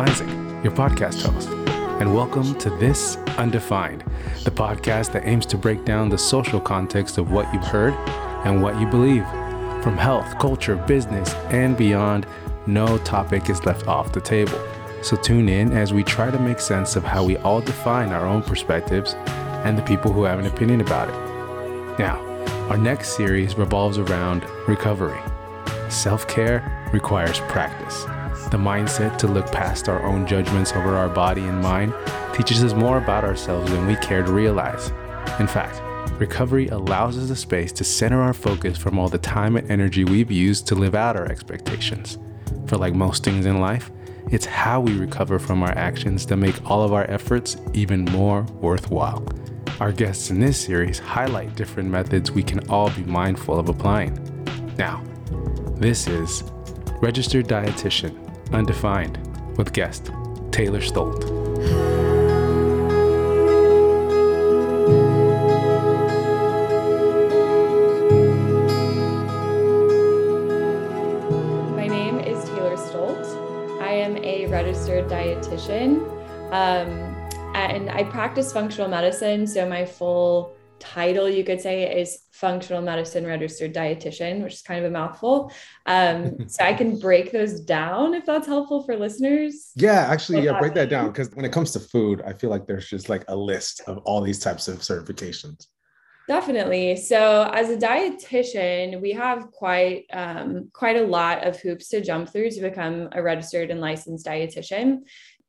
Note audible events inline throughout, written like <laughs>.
Isaac, your podcast host, and welcome to This Undefined, the podcast that aims to break down the social context of what you've heard and what you believe. From health, culture, business, and beyond, no topic is left off the table. So tune in as we try to make sense of how we all define our own perspectives and the people who have an opinion about it. Now, our next series revolves around recovery. Self care requires practice. The mindset to look past our own judgments over our body and mind teaches us more about ourselves than we care to realize. In fact, recovery allows us the space to center our focus from all the time and energy we've used to live out our expectations. For like most things in life, it's how we recover from our actions that make all of our efforts even more worthwhile. Our guests in this series highlight different methods we can all be mindful of applying. Now, this is Registered Dietitian Undefined with guest Taylor Stolt. My name is Taylor Stolt. I am a registered dietitian um, and I practice functional medicine. So, my full title, you could say, is functional medicine registered dietitian, which is kind of a mouthful. Um, <laughs> so I can break those down if that's helpful for listeners. Yeah, actually, yeah, break that down <laughs> because when it comes to food, I feel like there's just like a list of all these types of certifications. Definitely. So, as a dietitian, we have quite um, quite a lot of hoops to jump through to become a registered and licensed dietitian.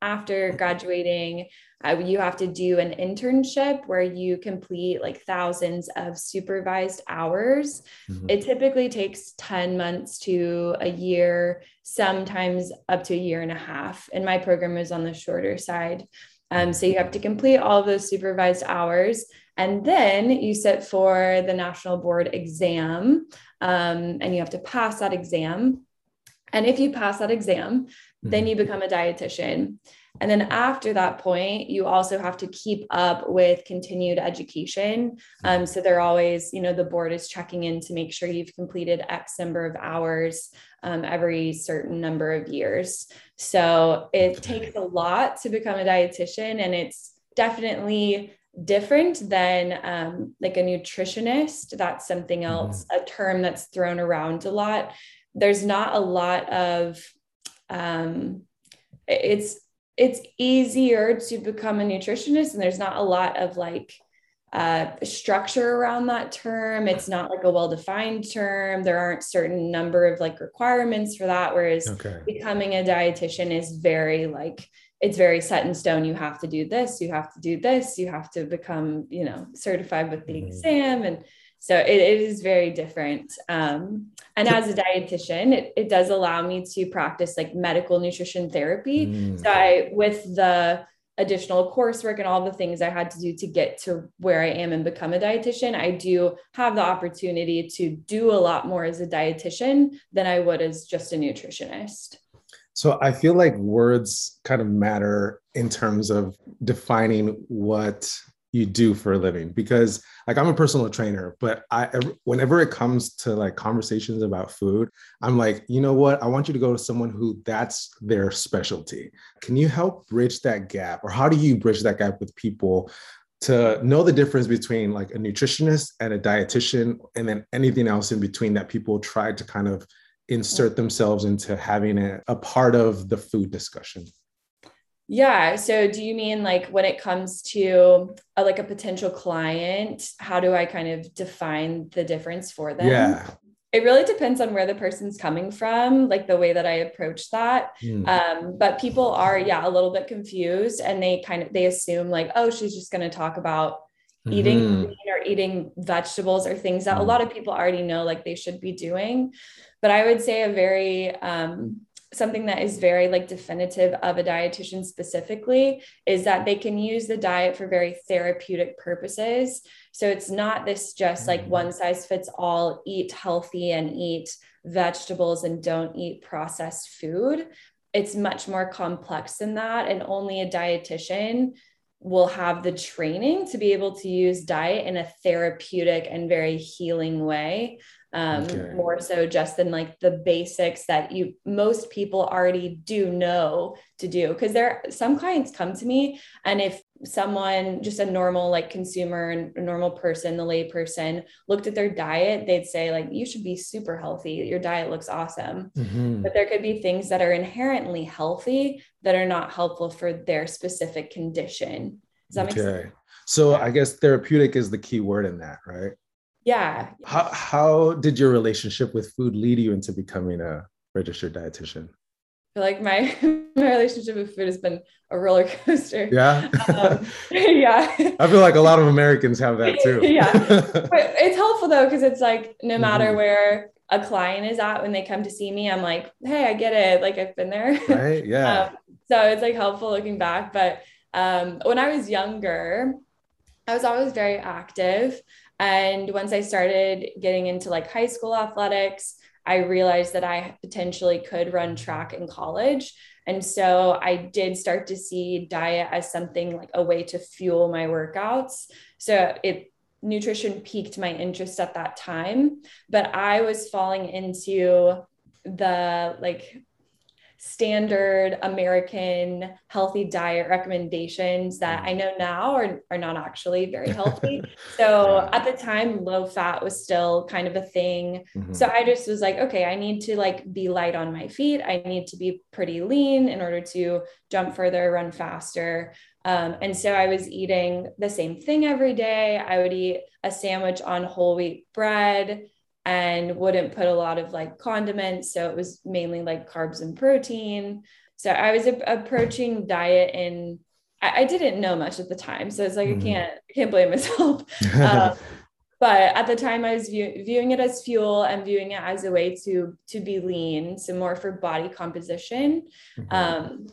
After graduating, uh, you have to do an internship where you complete like thousands of supervised hours. Mm-hmm. It typically takes 10 months to a year, sometimes up to a year and a half. And my program is on the shorter side. Um, so you have to complete all of those supervised hours. And then you sit for the national board exam um, and you have to pass that exam. And if you pass that exam, mm-hmm. then you become a dietitian. And then after that point, you also have to keep up with continued education. Um, so they're always, you know, the board is checking in to make sure you've completed X number of hours um, every certain number of years. So it takes a lot to become a dietitian, and it's definitely different than um, like a nutritionist. That's something mm-hmm. else, a term that's thrown around a lot. There's not a lot of, um, it's it's easier to become a nutritionist and there's not a lot of like uh, structure around that term it's not like a well-defined term there aren't certain number of like requirements for that whereas okay. becoming a dietitian is very like it's very set in stone you have to do this you have to do this you have to become you know certified with the mm-hmm. exam and so it, it is very different. Um, and as a dietitian it, it does allow me to practice like medical nutrition therapy. Mm. so i with the additional coursework and all the things i had to do to get to where i am and become a dietitian i do have the opportunity to do a lot more as a dietitian than i would as just a nutritionist. So I feel like words kind of matter in terms of defining what you do for a living because like i'm a personal trainer but i whenever it comes to like conversations about food i'm like you know what? I want you to go to someone who that's their specialty. Can you help bridge that gap or how do you bridge that gap with people to know the difference between like a nutritionist and a dietitian and then anything else in between that people try to kind of insert themselves into having a, a part of the food discussion yeah. So do you mean like when it comes to a, like a potential client, how do I kind of define the difference for them? Yeah. It really depends on where the person's coming from, like the way that I approach that. Mm. Um, but people are, yeah, a little bit confused and they kind of they assume like, oh, she's just going to talk about eating mm-hmm. or eating vegetables or things that mm. a lot of people already know like they should be doing. But I would say a very um, something that is very like definitive of a dietitian specifically is that they can use the diet for very therapeutic purposes. So it's not this just like mm-hmm. one size fits all eat healthy and eat vegetables and don't eat processed food. It's much more complex than that and only a dietitian will have the training to be able to use diet in a therapeutic and very healing way um, okay. more so just than like the basics that you most people already do know to do. Because there some clients come to me and if someone just a normal like consumer and a normal person the lay person looked at their diet they'd say like you should be super healthy. Your diet looks awesome. Mm-hmm. but there could be things that are inherently healthy that are not helpful for their specific condition. Does that okay. make sense? So i guess therapeutic is the key word in that right yeah how, how did your relationship with food lead you into becoming a registered dietitian I feel like my <laughs> my relationship with food has been a roller coaster. Yeah. Um, <laughs> <laughs> yeah. I feel like a lot of Americans have that too. yeah. But it's helpful though, because it's like no matter mm-hmm. where a client is at when they come to see me, I'm like, hey, I get it. Like I've been there. Right. Yeah. um, so it's like helpful looking back. But um, when I was younger, I was always very active. And once I started getting into like high school athletics, I realized that I potentially could run track in college. And so I did start to see diet as something like a way to fuel my workouts. So it nutrition piqued my interest at that time, but I was falling into the like standard American healthy diet recommendations that I know now are, are not actually very <laughs> healthy. so at the time, low fat was still kind of a thing. Mm-hmm. So I just was like, okay, I need to like be light on my feet. I need to be pretty lean in order to jump further, run faster. Um, and so I was eating the same thing every day. I would eat a sandwich on whole wheat bread and wouldn't put a lot of like condiments. So it was mainly like carbs and protein. So I was a- approaching diet and I-, I, didn't know much at the time. So it's like, mm-hmm. I can't, I can't blame myself. um, <laughs> but at the time I was view- viewing it as fuel and viewing it as a way to, to be lean. So more for body composition. Mm-hmm. Um,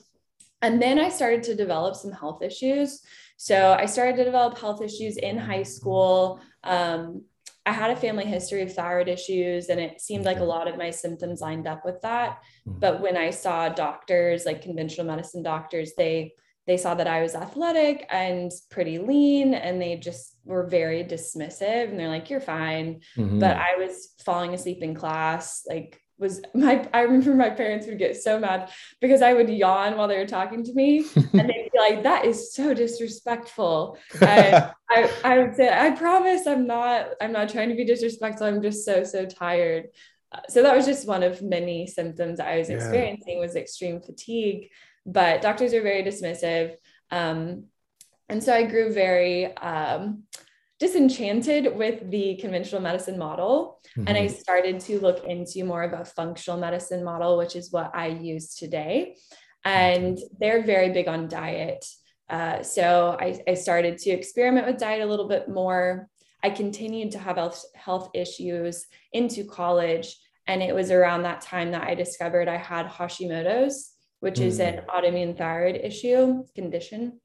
and then I started to develop some health issues. So I started to develop health issues in high school. Um, I had a family history of thyroid issues, and it seemed like a lot of my symptoms lined up with that. Mm-hmm. But when I saw doctors, like conventional medicine doctors, they they saw that I was athletic and pretty lean, and they just were very dismissive. And they're like, "You're fine," mm-hmm. but I was falling asleep in class, like was my I remember my parents would get so mad because I would yawn while they were talking to me and they'd be like, that is so disrespectful. And <laughs> I, I would say, I promise I'm not, I'm not trying to be disrespectful. I'm just so, so tired. Uh, so that was just one of many symptoms I was yeah. experiencing was extreme fatigue, but doctors are very dismissive. Um, and so I grew very um, disenchanted with the conventional medicine model. Mm-hmm. And I mm-hmm. started to look into more of a functional medicine model, which is what I use today. And they're very big on diet. Uh, so I, I started to experiment with diet a little bit more. I continued to have health, health issues into college. And it was around that time that I discovered I had Hashimoto's, which mm. is an mm. autoimmune thyroid issue condition.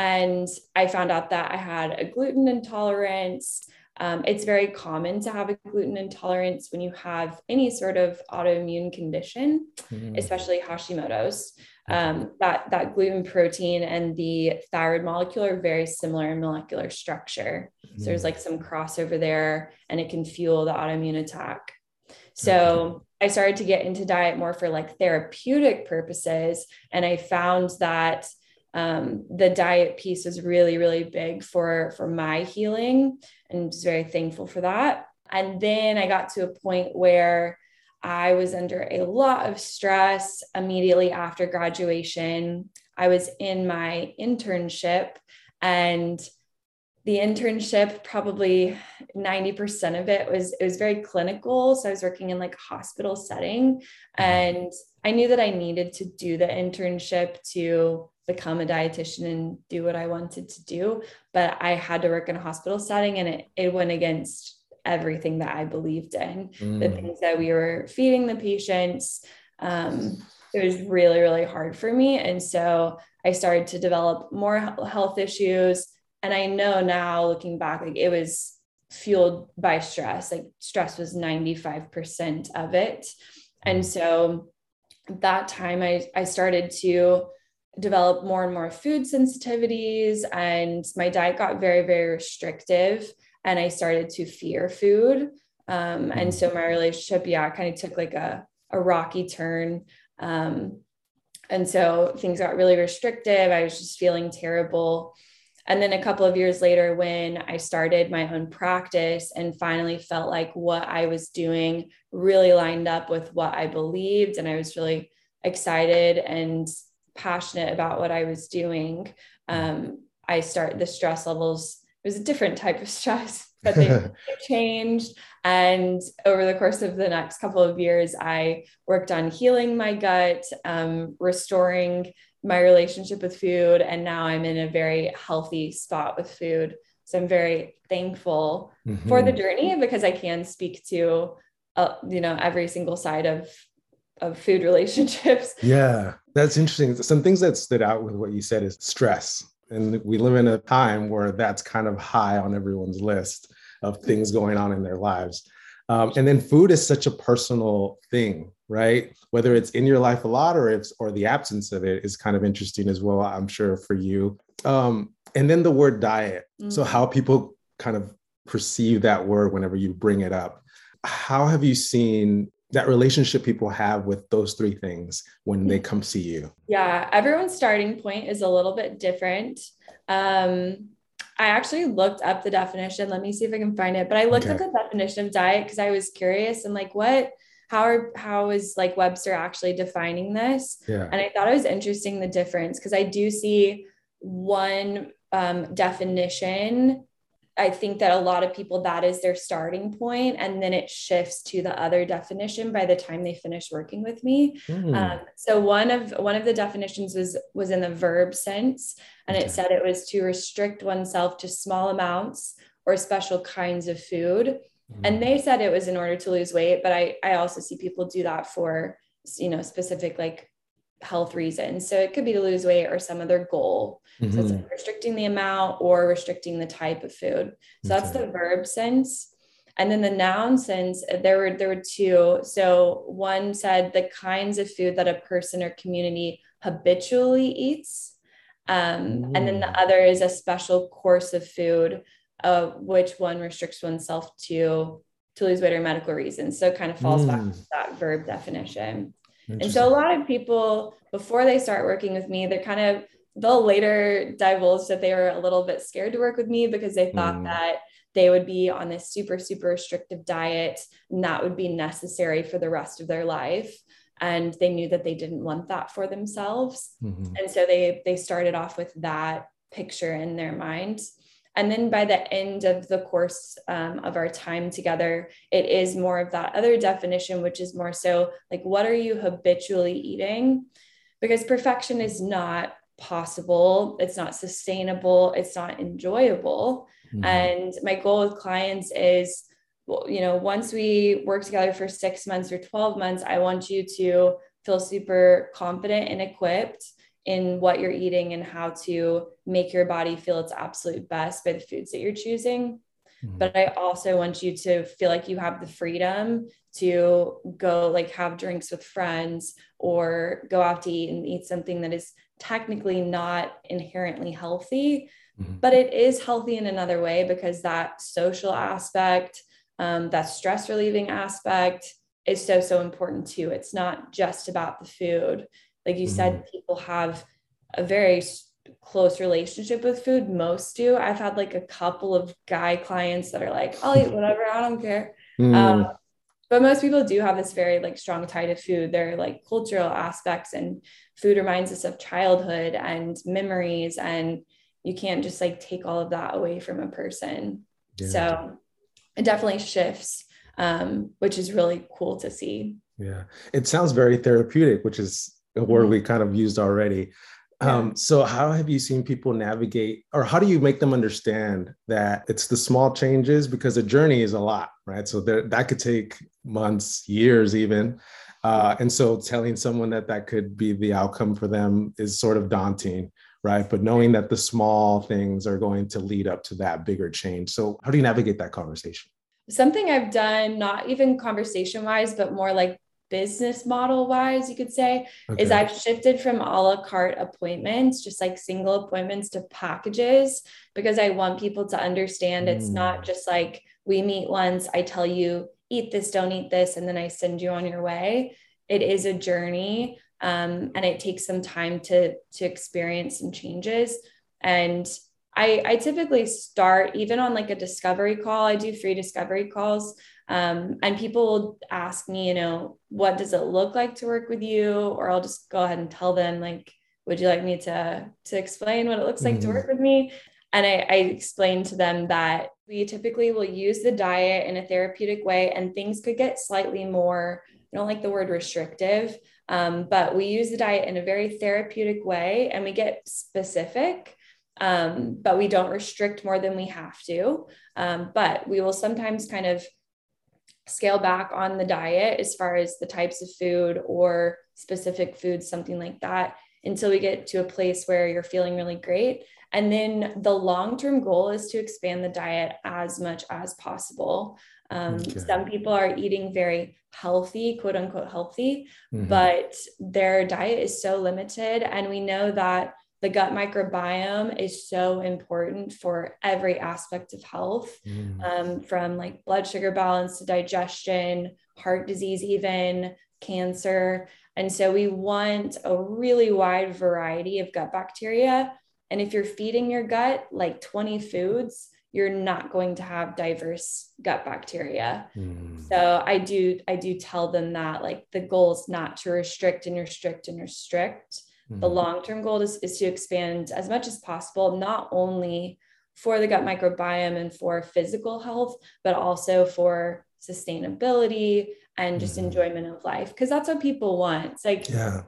And I found out that I had a gluten intolerance. Um, it's very common to have a gluten intolerance when you have any sort of autoimmune condition, mm. especially Hashimoto's. Um, that, that gluten protein and the thyroid molecule are very similar in molecular structure. Mm. So there's mm. like some crossover there, and it can fuel the autoimmune attack. So I started to get into diet more for like therapeutic purposes. And I found that um, the diet piece was really, really big for, for my healing and just very thankful for that. And then I got to a point where I was under a lot of stress immediately after graduation. I was in my internship and the internship probably 90% of it was it was very clinical so i was working in like a hospital setting mm-hmm. and i knew that i needed to do the internship to become a dietitian and do what I wanted to do. But I had to work in a hospital setting and it, it went against everything that I believed in, mm. the things that we were feeding the patients. Um, it was really, really hard for me. And so I started to develop more health issues. And I know now looking back, like it was fueled by stress, like stress was 95% of it. And mm. so that time I, I started to developed more and more food sensitivities and my diet got very very restrictive and i started to fear food Um, and so my relationship, yeah, kind of took like a, a rocky turn. Um, and so things got really restrictive. I was just feeling terrible. And then a couple of years later, when I started my own practice and finally felt like what I was doing really lined up with what I believed, and I was really excited and passionate about what I was doing, um, I start the stress levels. It was a different type of <laughs> stress, <laughs> but they changed. And over the course of the next couple of years, I worked on healing my gut, um, restoring my relationship with food and now i'm in a very healthy spot with food so i'm very thankful mm-hmm. for the journey because i can speak to uh, you know every single side of of food <laughs> relationships yeah that's interesting some things that stood out with what you said is stress and we live in a time where that's kind of high on everyone's list of things going on in their lives um, and then food is such a personal thing, right? Whether it's in your life a lot or it's or the absence of it is kind of interesting as well. I'm sure for you. Um, and then the word diet. Mm-hmm. So how people kind of perceive that word whenever you bring it up. How have you seen that relationship people have with those three things when they come see you? Yeah, everyone's starting point is a little bit different. Um, I actually looked up the definition. Let me see if I can find it. But I looked okay. up the definition of diet because I was curious and like, what, how are, how is like Webster actually defining this? Yeah. And I thought it was interesting the difference because I do see one um, definition I think that a lot of people that is their starting point, and then it shifts to the other definition by the time they finish working with me. Mm. Um, so one of one of the definitions was was in the verb sense, and it said it was to restrict oneself to small amounts or special kinds of food. Mm. And they said it was in order to lose weight, but I I also see people do that for you know specific like health reasons. So it could be to lose weight or some other goal. Mm-hmm. So it's like restricting the amount or restricting the type of food. So okay. that's the verb sense. And then the noun sense, there were there were two. So one said the kinds of food that a person or community habitually eats. Um, and then the other is a special course of food, uh, which one restricts oneself to to lose weight or medical reasons. So it kind of falls mm. back to that verb definition. And so a lot of people, before they start working with me, they're kind of, they'll later divulge that they were a little bit scared to work with me because they thought mm. that they would be on this super, super restrictive diet and that would be necessary for the rest of their life. And they knew that they didn't want that for themselves. Mm-hmm. And so they they started off with that picture in their mind. And then by the end of the course um, of our time together, it is more of that other definition, which is more so like, what are you habitually eating? Because perfection is not possible, it's not sustainable, it's not enjoyable. Mm-hmm. And my goal with clients is, you know, once we work together for six months or 12 months, I want you to feel super confident and equipped in what you're eating and how to make your body feel its absolute best by the foods that you're choosing. Mm-hmm. But I also want you to feel like you have the freedom to go like have drinks with friends or go out to eat and eat something that is technically not inherently healthy, mm-hmm. but it is healthy in another way because that social aspect, um, that stress relieving aspect is so, so important too. It's not just about the food like you mm-hmm. said, people have a very close relationship with food. Most do. I've had like a couple of guy clients that are like, I'll eat <laughs> whatever, I don't care. Mm. Um, but most people do have this very like strong tie to food. There are like cultural aspects, and food reminds us of childhood and memories, and you can't just like take all of that away from a person. Yeah. So it definitely shifts, um, which is really cool to see. Yeah, it sounds very therapeutic, which is a word mm-hmm. we kind of used already. Um, so how have you seen people navigate or how do you make them understand that it's the small changes? Because the journey is a lot right? So there, that could take months years even. Uh, and so telling someone that that could be the outcome for them is sort of daunting right? But knowing that the small things are going to lead up to that bigger change. So how do you navigate that conversation? Something i've done not even conversation wise but more like business model wise, you could say, okay. is I've shifted from a la carte appointments, just like single appointments to packages, because I want people to understand it's not mm. just like we meet once, I tell you eat this, don't eat this, and then I send you on your way. It is a journey. Um, and it takes some time to to experience some changes. And I, I typically start even on like a discovery call. I do free discovery calls. Um, and people will ask me, you know, what does it look like to work with you? Or I'll just go ahead and tell them, like, would you like me to to explain what it looks like mm-hmm. to work with me? And I, I explain to them that we typically will use the diet in a therapeutic way, and things could get slightly more. I don't like the word restrictive, um, but we use the diet in a very therapeutic way, and we get specific um, but we don't restrict more than we have to. Um, but we will sometimes kind of scale back on the diet as far as the types of food or specific foods, something like that, until we get to a place where you're feeling really great. And then the long term goal is to expand the diet as much as possible. Um, okay. Some people are eating very healthy, quote unquote healthy, mm-hmm. but their diet is so limited. And we know that the gut microbiome is so important for every aspect of health, mm. um, from like blood sugar balance to digestion, heart disease, even cancer. And so we want a really wide variety of gut bacteria. And if you're feeding your gut like 20 foods, you're not going to have diverse gut bacteria. Mm. So I do I do tell them that like the goal is not to restrict and restrict and restrict the mm-hmm. long term goal is, is to expand as much as possible, not only for the gut microbiome and for physical health, but also for sustainability and just mm-hmm. enjoyment of life. Because that's what people want. It's like, yeah.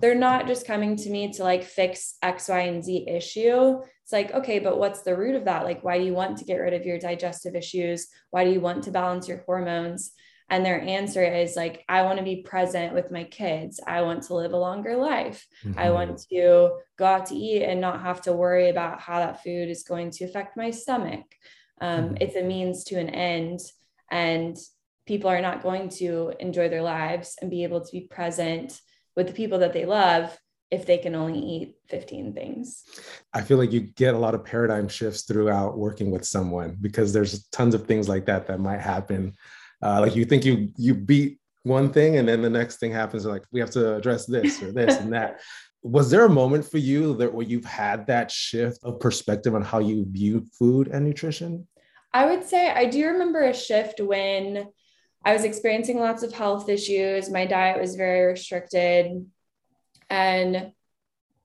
They're not just coming to me to like fix X, Y, and Z issue. It's like, okay, but what's the root of that? Like, why do you want to get rid of your digestive issues? Why do you want to balance your hormones? And their answer is like i want to be present with my kids i want to live a longer life mm-hmm. i want to go out to eat and not have to worry about how that food is going to affect my stomach um, mm-hmm. it's a means to an end and people are not going to enjoy their lives and be able to be present with the people that they love if they can only eat 15 things. I feel like you get a lot of paradigm shifts throughout working with someone because there's tons of things like that that might happen uh, like you think you you beat one thing and then the next thing happens like we have to address this or this and that. <laughs> Was there a moment for you that where you've had that shift of perspective on how you view food and nutrition? I would say i do remember a shift when i was experiencing lots of health issues. My diet was very restricted. And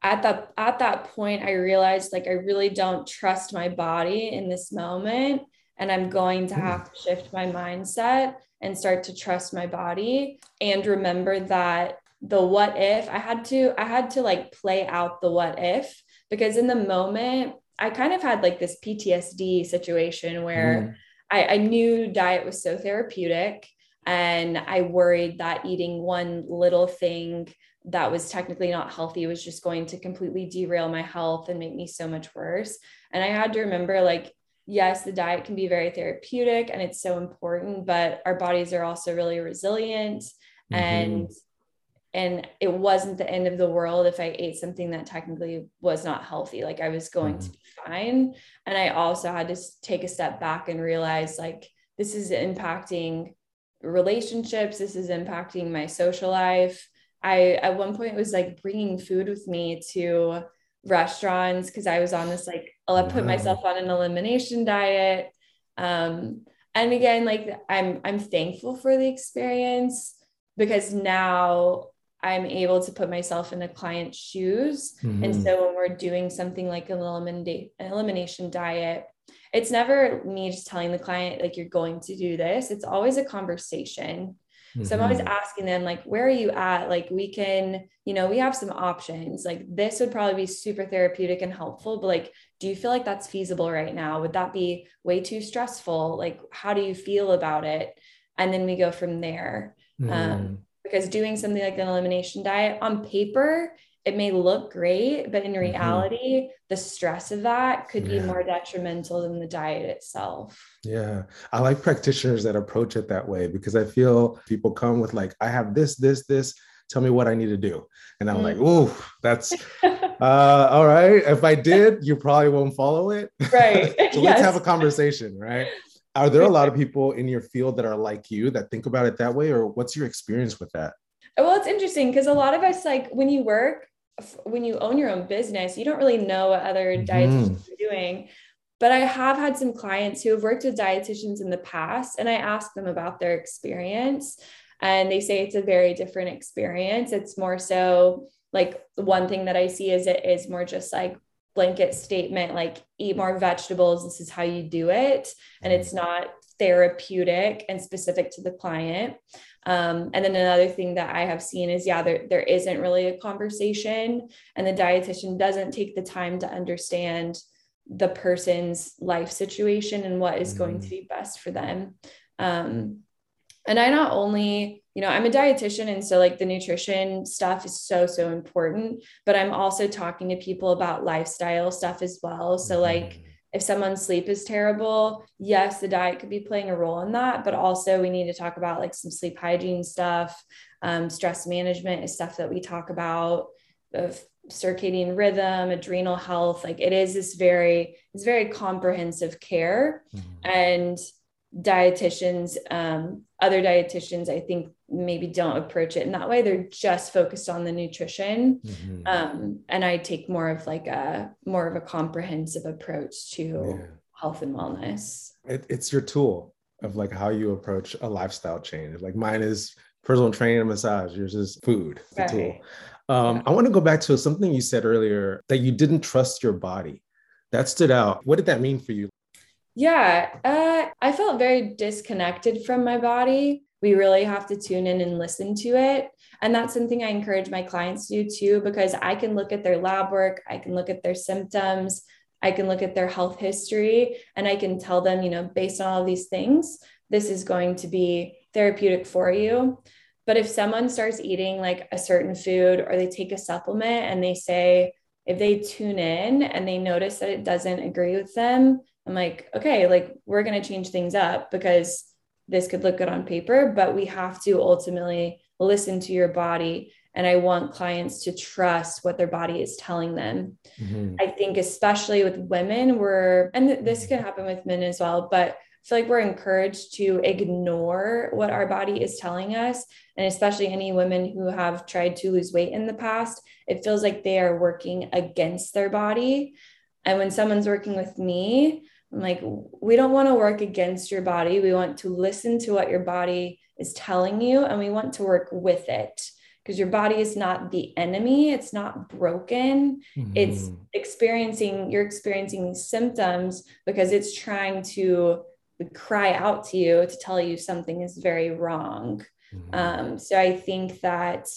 at that at that point i realized like i really don't trust my body in this moment and I'm going to have to shift my mindset and start to trust my body and remember that the what if I had to I had to like play out the what if because in the moment I kind of had like this PTSD situation where mm. I, I knew diet was so therapeutic and I worried that eating one little thing that was technically not healthy was just going to completely derail my health and make me so much worse. And I had to remember like yes, the diet can be very therapeutic and it's so important, but our bodies are also really resilient mm-hmm. and and it wasn't the end of the world if I ate something that technically was not healthy. Like I was going mm-hmm. to be fine. And I also had to take a step back and realize like this is impacting relationships. This is impacting my social life. I at one point was like bringing food with me to restaurants because I was on this like I put myself on an elimination diet. Um, and again, like I'm I'm thankful for the experience because now I'm able to put myself in a client's shoes. Mm-hmm. And so when we're doing something like an elimination an elimination diet, it's never me just telling the client like you're going to do this. It's always a conversation. Mm-hmm. So I'm always mm-hmm. asking them, like, where are you at? Like, we can, you know, we have some options. Like, this would probably be super therapeutic and helpful, but like, do you feel like that's feasible right now? Would that be way too stressful? Like, how do you feel about it? And then we go from there. Um, mm-hmm. Um, because doing something like an elimination diet on paper, it may look great, but in mm-hmm. reality, mm-hmm. the stress of that could yeah. be more detrimental than the diet itself. Yeah. I like practitioners that approach it that way because I feel people come with, like, I have this, this, this. Tell me what I need to do. And I'm mm-hmm. like, oh, that's <laughs> uh, all right. If I did, you probably won't follow it. Right. <laughs> so yes. let's have a conversation, right? Are there a lot of people in your field that are like you that think about it that way, or what's your experience with that? Well, it's interesting because a lot of us, like when you work, when you own your own business, you don't really know what other mm-hmm. dietitians are doing. But I have had some clients who have worked with dietitians in the past, and I ask them about their experience. And they say it's a very different experience. It's more so like one thing that I see is it is more just like blanket statement like eat more vegetables this is how you do it and it's mm-hmm. not therapeutic and specific to the client um, and then another thing that i have seen is yeah there, there isn't really a conversation and the dietitian doesn't take the time to understand the person's life situation and what is going to mm. be best for them um, and i not only you know, I'm a dietitian. And so, like, the nutrition stuff is so, so important. But I'm also talking to people about lifestyle stuff as well. So, like, mm-hmm. if someone's sleep is terrible, yes, the diet could be playing a role in that. But also, we need to talk about like some sleep hygiene stuff. Um, stress management is stuff that we talk about of circadian rhythm, adrenal health. Like, it is this very, it's very comprehensive care. Mm-hmm. And dietitians um, other dietitians i think maybe don't approach it in that way they're just focused on the nutrition mm-hmm. um, and i take more of like a more of a comprehensive approach to yeah. health and wellness it, it's your tool of like how you approach a lifestyle change like mine is personal training and massage yours is food the right. tool um, yeah. i want to go back to something you said earlier that you didn't trust your body that stood out what did that mean for you yeah, uh, I felt very disconnected from my body. We really have to tune in and listen to it. And that's something I encourage my clients to do too, because I can look at their lab work, I can look at their symptoms, I can look at their health history, and I can tell them, you know, based on all these things, this is going to be therapeutic for you. But if someone starts eating like a certain food or they take a supplement and they say, if they tune in and they notice that it doesn't agree with them, I'm like, okay, like we're going to change things up because this could look good on paper, but we have to ultimately listen to your body. And I want clients to trust what their body is telling them. Mm-hmm. I think, especially with women, we're, and this can happen with men as well, but I feel like we're encouraged to ignore what our body is telling us. And especially any women who have tried to lose weight in the past, it feels like they are working against their body. And when someone's working with me, I'm like, we don't want to work against your body. We want to listen to what your body is telling you and we want to work with it because your body is not the enemy. It's not broken. Mm-hmm. It's experiencing, you're experiencing these symptoms because it's trying to cry out to you to tell you something is very wrong. Mm-hmm. Um, so I think that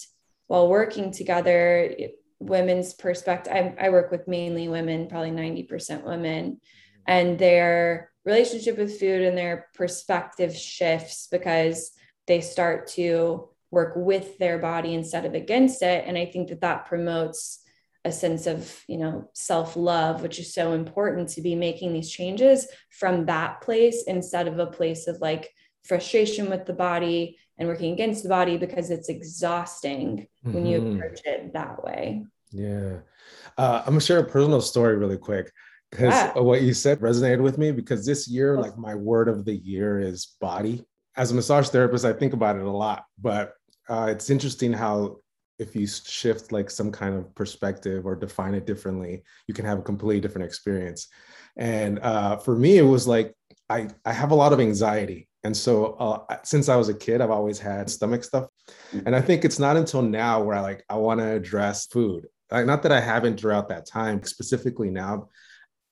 while working together, women's perspective, I, I work with mainly women, probably 90% women and their relationship with food and their perspective shifts because they start to work with their body instead of against it and i think that that promotes a sense of you know self-love which is so important to be making these changes from that place instead of a place of like frustration with the body and working against the body because it's exhausting mm-hmm. when you mm-hmm. approach it that way yeah uh, i'm gonna share a personal story really quick because yeah. what you said resonated with me because this year like my word of the year is body. As a massage therapist i think about it a lot but uh, it's interesting how if you shift like some kind of perspective or define it differently you can have a completely different experience. And uh, for me it was like I, I have a lot of anxiety. And so uh, since i was a kid i've always had stomach stuff. And i think it's not until now where i like i want to address food. Like, not that i haven't throughout that time specifically now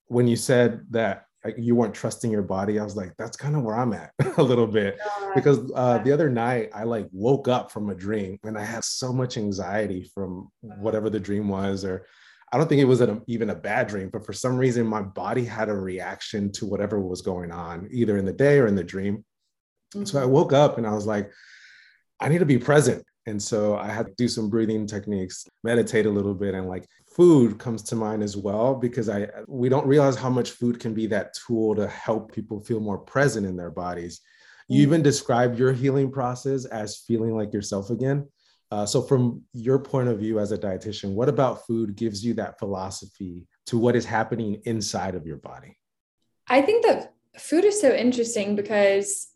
when you said that you weren't trusting your body, I was like, that's kind of where I'm at <laughs> a little bit. Because uh, the other night, I like woke up from a dream and I had so much anxiety from whatever the dream was, or I don't think it was a, even a bad dream, but for some reason, my body had a reaction to whatever was going on, either in the day or in the dream. Mm-hmm. So I mm-hmm. woke up and I was like, I need to be present. And so I had to do some breathing techniques, meditate a little bit, and like food comes to mind as well because I we don't realize how much food can be that tool to help people feel more present in their bodies. You even mm. describe your healing process as feeling like yourself again. Uh, so, from your point of view as a dietitian, what about food gives you that philosophy to what is happening inside of your body? I think that food is so interesting because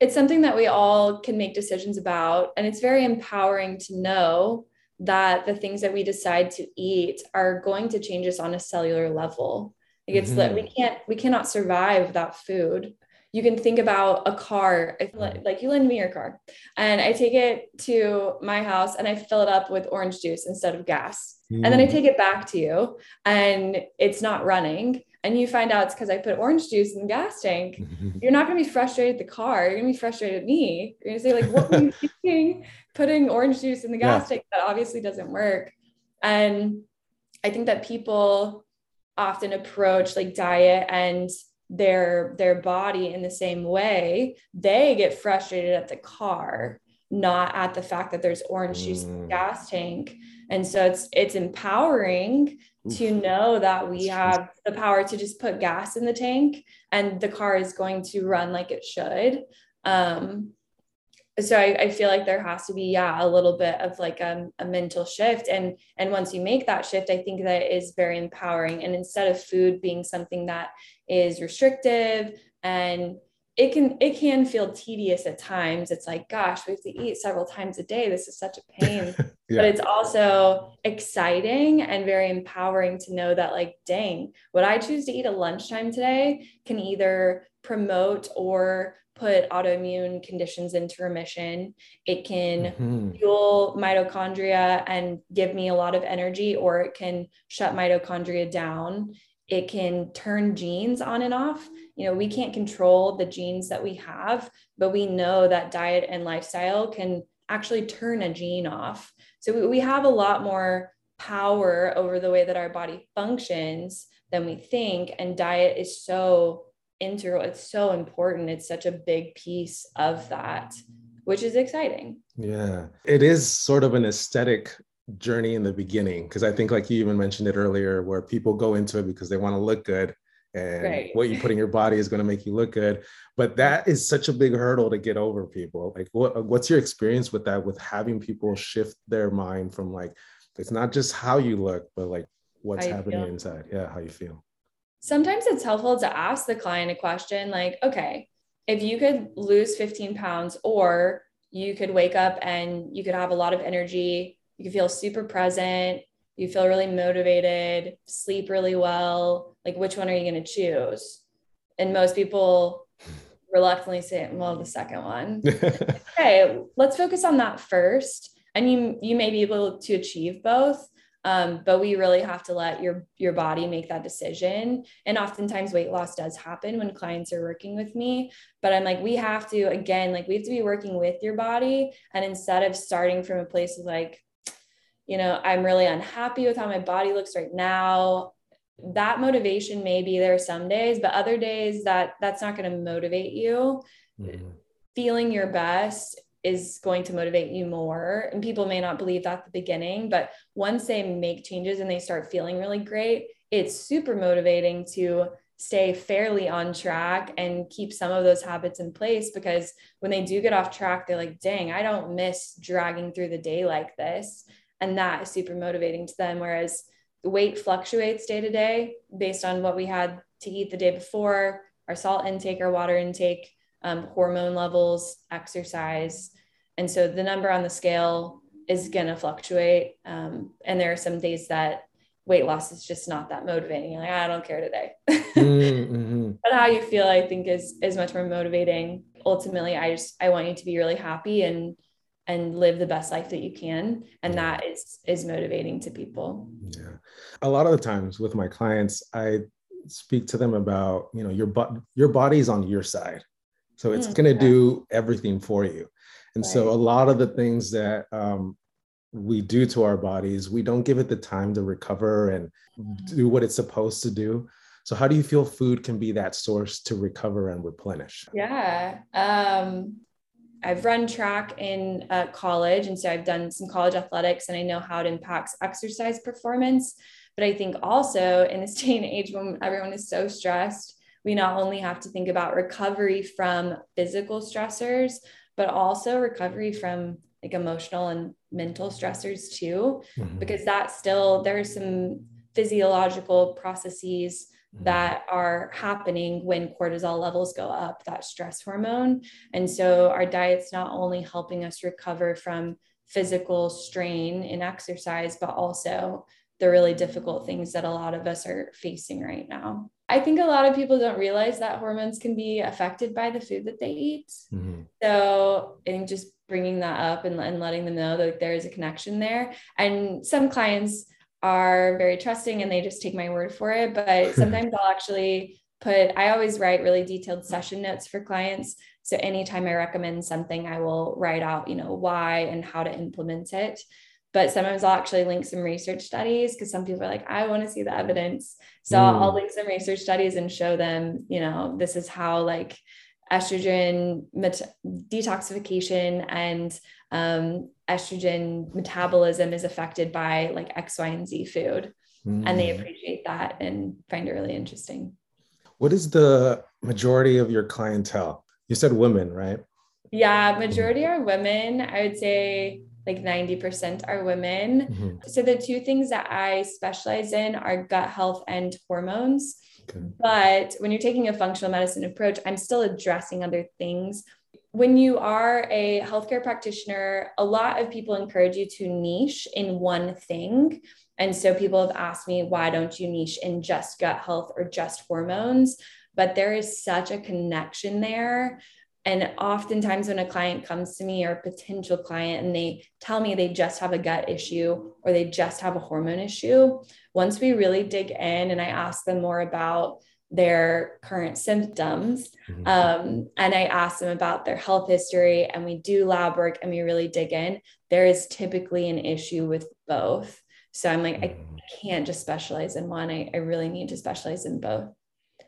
it's something that we all can make decisions about. And it's very empowering to know that the things that we decide to eat are going to change us on a cellular level. Like it's mm-hmm. we can't we cannot survive without food. You can think about a car, like you lend me your car, and I take it to my house and I fill it up with orange juice instead of gas. Mm. And then I mm. take it back to you and it's not running and you find out it's because I put orange juice in the gas tank, <laughs> you're not going to be frustrated at the car. You're going to be frustrated at me. You're going to say, like, what were you <laughs> thinking putting orange juice in the gas yeah. tank? That obviously doesn't work. And I think that people often approach like diet and their their body in the same way they get frustrated at the car not at the fact that there's orange juice in the mm. gas tank and so it's it's empowering to know that we have the power to just put gas in the tank and the car is going to run like it should. Um, so I, I, feel like there has to be yeah a little bit of like a, a mental shift. And and once you make that shift i think that is very empowering. And instead of food being something that is restrictive and it can it can feel tedious at times. It's like gosh we have to eat several times a day. This is such a pain. <laughs> Yeah. but it's also exciting and very empowering to know that like dang what i choose to eat at lunchtime today can either promote or put autoimmune conditions into remission. It can mm-hmm. fuel mitochondria and give me a lot of energy or it can shut mitochondria down it can turn genes on and off. You know we can't control the genes that we have but we know that diet and lifestyle can actually turn a gene off. So we have a lot more power over the way that our body functions than we think and diet is so integral it's so important it's such a big piece of that which is exciting. Yeah it is sort of an aesthetic journey in the beginning because i think like you even mentioned it earlier where people go into it because they want to look good and right. what you put in your body is going to make you look good but that is such a big hurdle to get over people like what, what's your experience with that with having people shift their mind from like it's not just how you look but like what's happening feel. inside yeah how you feel sometimes it's helpful to ask the client a question like okay if you could lose 15 pounds or you could wake up and you could have a lot of energy you feel super present you feel really motivated, sleep really well. Like, which one are you going to choose? And most people reluctantly say, well, the second one. <laughs> okay, let's focus on that first. And you you may be able to achieve both. Um, but we really have to let your your body make that decision and oftentimes weight loss does happen when clients are working with me but i'm like we have to again like we have to be working with your body and instead of starting from a place of like you know, I'm really unhappy with how my body looks right now. That motivation may be there some days, but other days that that's not going to motivate you. Mm-hmm. Feeling your best is going to motivate you more. And people may not believe that at the beginning, but once they make changes and they start feeling really great, it's super motivating to stay fairly on track and keep some of those habits in place because when they do get off track, they're like, dang, I don't miss dragging through the day like this and that is super motivating to them whereas the weight fluctuates day to day based on what we had to eat the day before our salt intake our water intake um, hormone levels exercise. And so the number on the scale is going to fluctuate um, and there are some days that weight loss is just not that motivating. You're like i don't care today. <laughs> Mm-hmm. but how you feel i think is is much more motivating. Ultimately i just i want you to be really happy and and live the best life that you can. And that is is motivating to people. Yeah. A lot of the times with my clients i speak to them about you know your but your body's on your side. So it's mm, going to yeah. do everything for you. And right. so a lot of the things that um, we do to our bodies we don't give it the time to recover and mm. do what it's supposed to do. So how do you feel food can be that source to recover and replenish? Yeah um, I've run track in uh, college, and so I've done some college athletics, and I know how it impacts exercise performance. But I think also in this <laughs> day and age when everyone is so stressed, we not only have to think about recovery from physical stressors, but also recovery from like emotional and mental stressors too, mm-hmm. because that still there are some physiological processes that are happening when cortisol levels go up, that stress hormone. And so our diet's not only helping us recover from physical strain in exercise, but also the really difficult things that a lot of us are facing right now. I think a lot of people don't realize that hormones can be affected by the food that they eat. Mm-hmm. So I think just bringing that up and, and letting them know that there is a connection there. And some clients are very trusting and they just take my word for it. But <laughs> sometimes I'll actually put, I always write really detailed session notes for clients. So anytime I recommend something, I will write out, you know, why and how to implement it. But sometimes I'll actually link some research studies because some people are like, I want to see the evidence. So mm. I'll link some research studies and show them, you know, this is how like estrogen met- detoxification and um, estrogen metabolism is affected by like X, Y, and Z food. Mm. And they mm. appreciate that and find it really interesting. What is the majority of your clientele? You said women, right? Yeah, majority are women. I would say like 90% are women. Mm-hmm. So the two things that I specialize in are gut health and hormones. But when you're taking a functional medicine approach, I'm still addressing other things when you are a healthcare practitioner, a lot of people encourage you to niche in one thing. And so people have asked me, why don't you niche in just gut health or just hormones? But there is such a connection there. And oftentimes, when a client comes to me or a potential client and they tell me they just have a gut issue or they just have a hormone issue, once we really dig in and I ask them more about their current symptoms. Mm-hmm. Um, and I ask them about their health history, and we do lab work and we really dig in. There is typically an issue with both. So I'm like. I can't just specialize in one. I, I really need to specialize in both.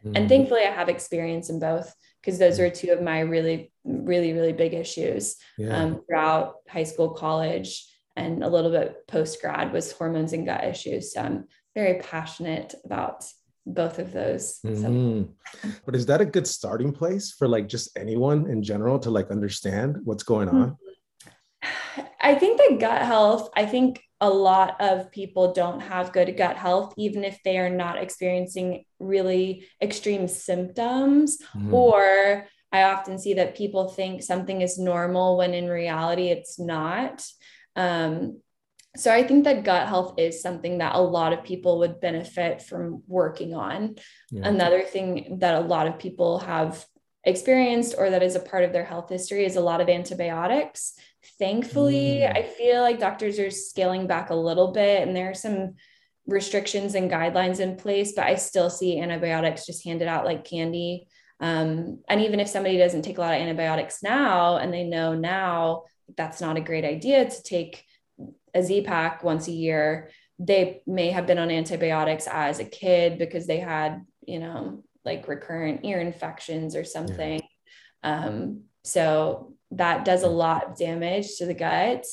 Mm-hmm. And thankfully, I have experience in both because those are two of my really, really, really big issues yeah. um, throughout high school, college, and a little bit post grad was hormones and gut issues. So I'm very passionate about both of those. Mm-hmm. So. But is that a good starting place for like just anyone in general to like understand what's going on? I think that gut health, I think a lot of people don't have good gut health, even if they are not experiencing really extreme symptoms. Mm-hmm. Or I often see that people think something is normal when in reality it's not. Um, so I think that gut health is something that a lot of people would benefit from working on. Yeah. Another thing that a lot of people have experienced or that is a part of their health history is a lot of antibiotics. Thankfully, mm. I feel like doctors are scaling back a little bit and there are some restrictions and guidelines in place, but I still see antibiotics just handed out like candy. Um, and even if somebody doesn't take a lot of antibiotics now and they know now that's not a great idea to take a Z-Pak once a year, they may have been on antibiotics as a kid because they had, you know, like recurrent ear infections or something. Yeah. Um, so that does a lot of damage to the gut.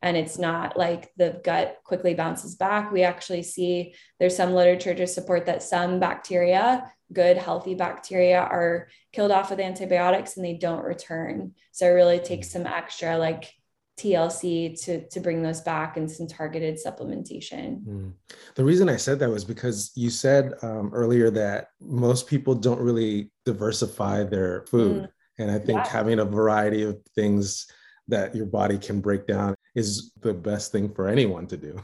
And it's not like the gut quickly bounces back. We actually see there's some literature to support that some bacteria, good, healthy bacteria, are killed off with antibiotics and they don't return. So it really takes mm. some extra like TLC to to bring those back and some targeted supplementation. Mm. The reason I said that was because you said um, earlier that most people don't really diversify their food, mm. and I think yeah. having a variety of things that your body can break down is the best thing for anyone to do.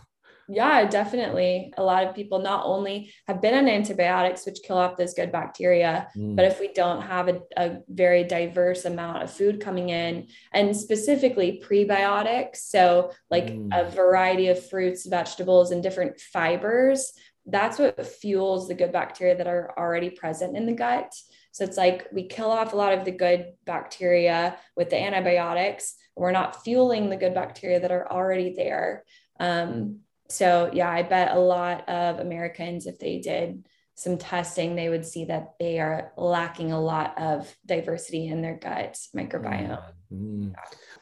Yeah, definitely. A lot of people not only have been on antibiotics, which kill off those good bacteria, mm. but if we don't have a, a, very diverse amount of food coming in, and specifically prebiotics, so like mm. a variety of fruits, vegetables, and different fibers, that's what fuels the good bacteria that are already present in the gut. So it's like we kill off a lot of the good bacteria with the antibiotics. We're not fueling the good bacteria that are already there. Um, so yeah, I bet a lot of Americans, if they did some testing, they would see that they are lacking a lot of diversity in their gut microbiome. Mm-hmm.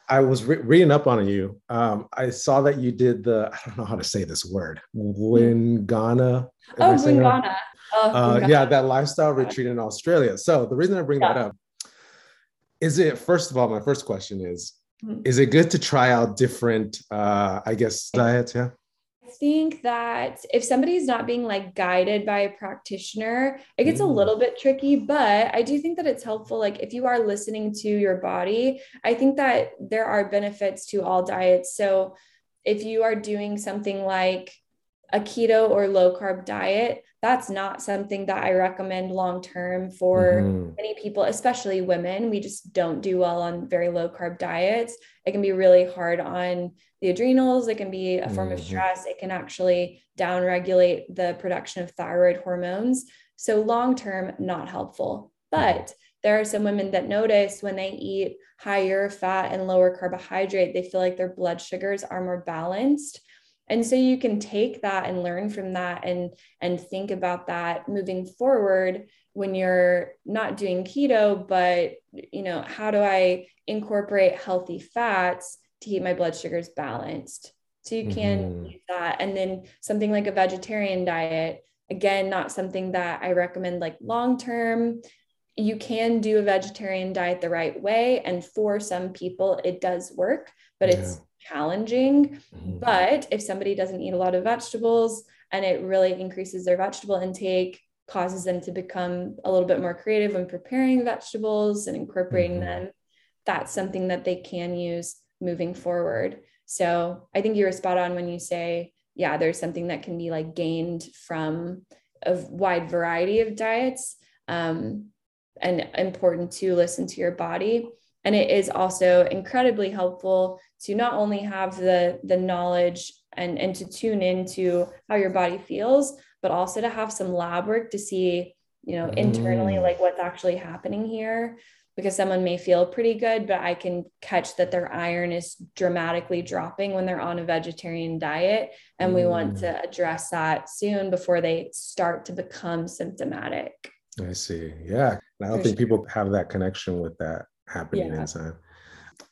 I was re- reading up on you. Um, I saw that you did the, I don't know how to say this word, Wingana. Oh, Wingana. Oh, uh, yeah, that lifestyle retreat in Australia. So the reason I bring yeah. that up is it, first of all, my first question is, mm-hmm. is it good to try out different, uh, I guess, diets? Yeah think that if somebody's not being like guided by a practitioner, it gets mm. a little bit tricky, but I do think that it's helpful. Like if you are listening to your body, I think that there are benefits to all diets. So if you are doing something like a keto or low carb diet, that's not something that I recommend long term for mm-hmm. many people, especially women. We just don't do well on very low carb diets. It can be really hard on the adrenals. It can be a form mm-hmm. of stress. It can actually downregulate the production of thyroid hormones. So, long term, not helpful. But there are some women that notice when they eat higher fat and lower carbohydrate, they feel like their blood sugars are more balanced and so you can take that and learn from that and and think about that moving forward when you're not doing keto but you know how do i incorporate healthy fats to keep my blood sugars balanced so you can mm-hmm. use that and then something like a vegetarian diet again not something that i recommend like long term you can do a vegetarian diet the right way and for some people it does work but yeah. it's challenging. Mm-hmm. But if somebody doesn't eat a lot of vegetables and it really increases their vegetable intake, causes them to become a little bit more creative when preparing vegetables and incorporating mm-hmm. them, that's something that they can use moving forward. So I think you were spot on when you say, yeah, there's something that can be like gained from a wide variety of diets um, and important to listen to your body. And it is also incredibly helpful to not only have the, the knowledge and, and to tune into how your body feels, but also to have some lab work to see, you know, internally, mm. like what's actually happening here. Because someone may feel pretty good, but I can catch that their iron is dramatically dropping when they're on a vegetarian diet. And mm. we want to mm. address that soon before they start to become symptomatic. I see. Yeah. I don't For think sure. people have that connection with that happening yeah. inside.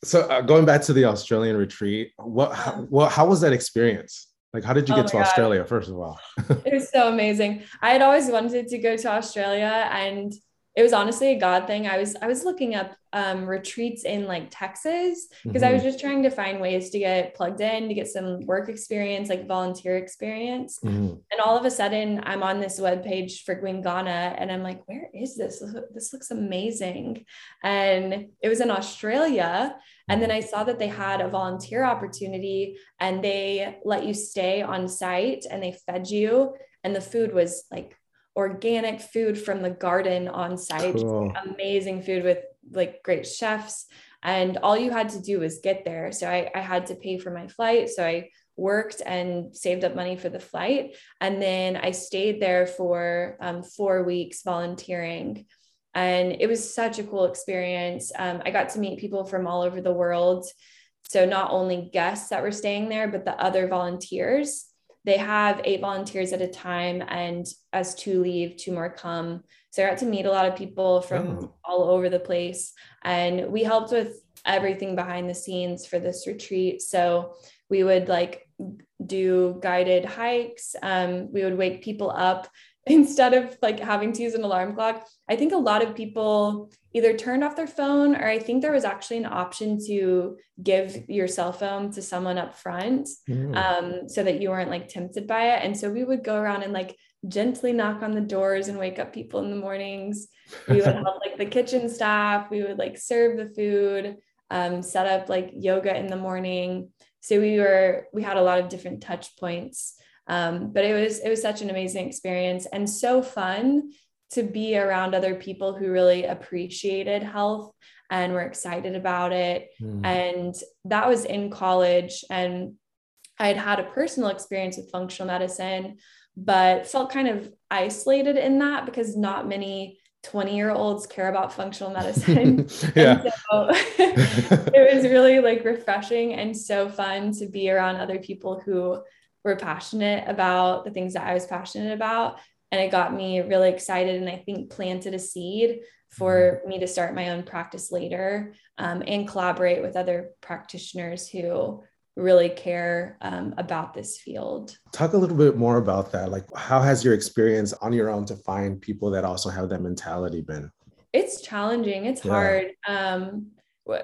So uh, going back to the Australian retreat, what how, well, how was that experience? Like, how did you oh get to God. Australia, first of all? it was so amazing. I had always wanted to go to Australia, and it was honestly a God thing. I was I was looking up um, retreats in like Texas because mm-hmm. I was just trying to find ways to get plugged in to get some work experience, like volunteer experience. Mm-hmm. And all of a sudden, I'm on this web page for Gwinganna, and I'm like, where is this? This looks amazing. And it was in Australia. And then I saw that they had a volunteer opportunity, and they let you stay on site, and they fed you, and the food was like organic food from the garden on site. Cool. Amazing food with like great chefs. And all you had to do was get there. So I, I had to pay for my flight. So I worked and saved up money for the flight. And then I stayed there for um, four weeks volunteering. And it was such a cool experience. Um, I got to meet people from all over the world. So not only guests that were staying there, but the other volunteers they have eight volunteers at a time and as two leave two more come. So i got to meet a lot of people from oh. all over the place. And we helped with everything behind the scenes for this retreat. So we would like do guided hikes. Um, we would wake people up <laughs> instead of like having to use an alarm clock i think a lot of people either turned off their phone or i think there was actually an option to give your cell phone to someone up front mm. um, so that you weren't like tempted by it. And so we would go around and like gently knock on the doors and wake up people in the mornings. We would <laughs> help like the kitchen staff. We would like serve the food um, set up like yoga in the morning. So we were we had a lot of different touch points um, but it was it was such an amazing experience and so fun to be around other people who really appreciated health and were excited about it. Mm. And that was in college. And I had had a personal experience with functional medicine, but felt kind of isolated in that because not many 20 year olds care about functional <laughs> medicine. <laughs> yeah. So <laughs> it was really like refreshing and so fun to be around other people who were passionate about the things that I was passionate about. And it got me really excited and I think planted a seed for mm-hmm. me to start my own practice later um, and collaborate with other practitioners who really care um, about this field. Talk a little bit more about that. Like, how has your experience on your own to find people that also have that mentality been? It's challenging. It's yeah. hard. Um,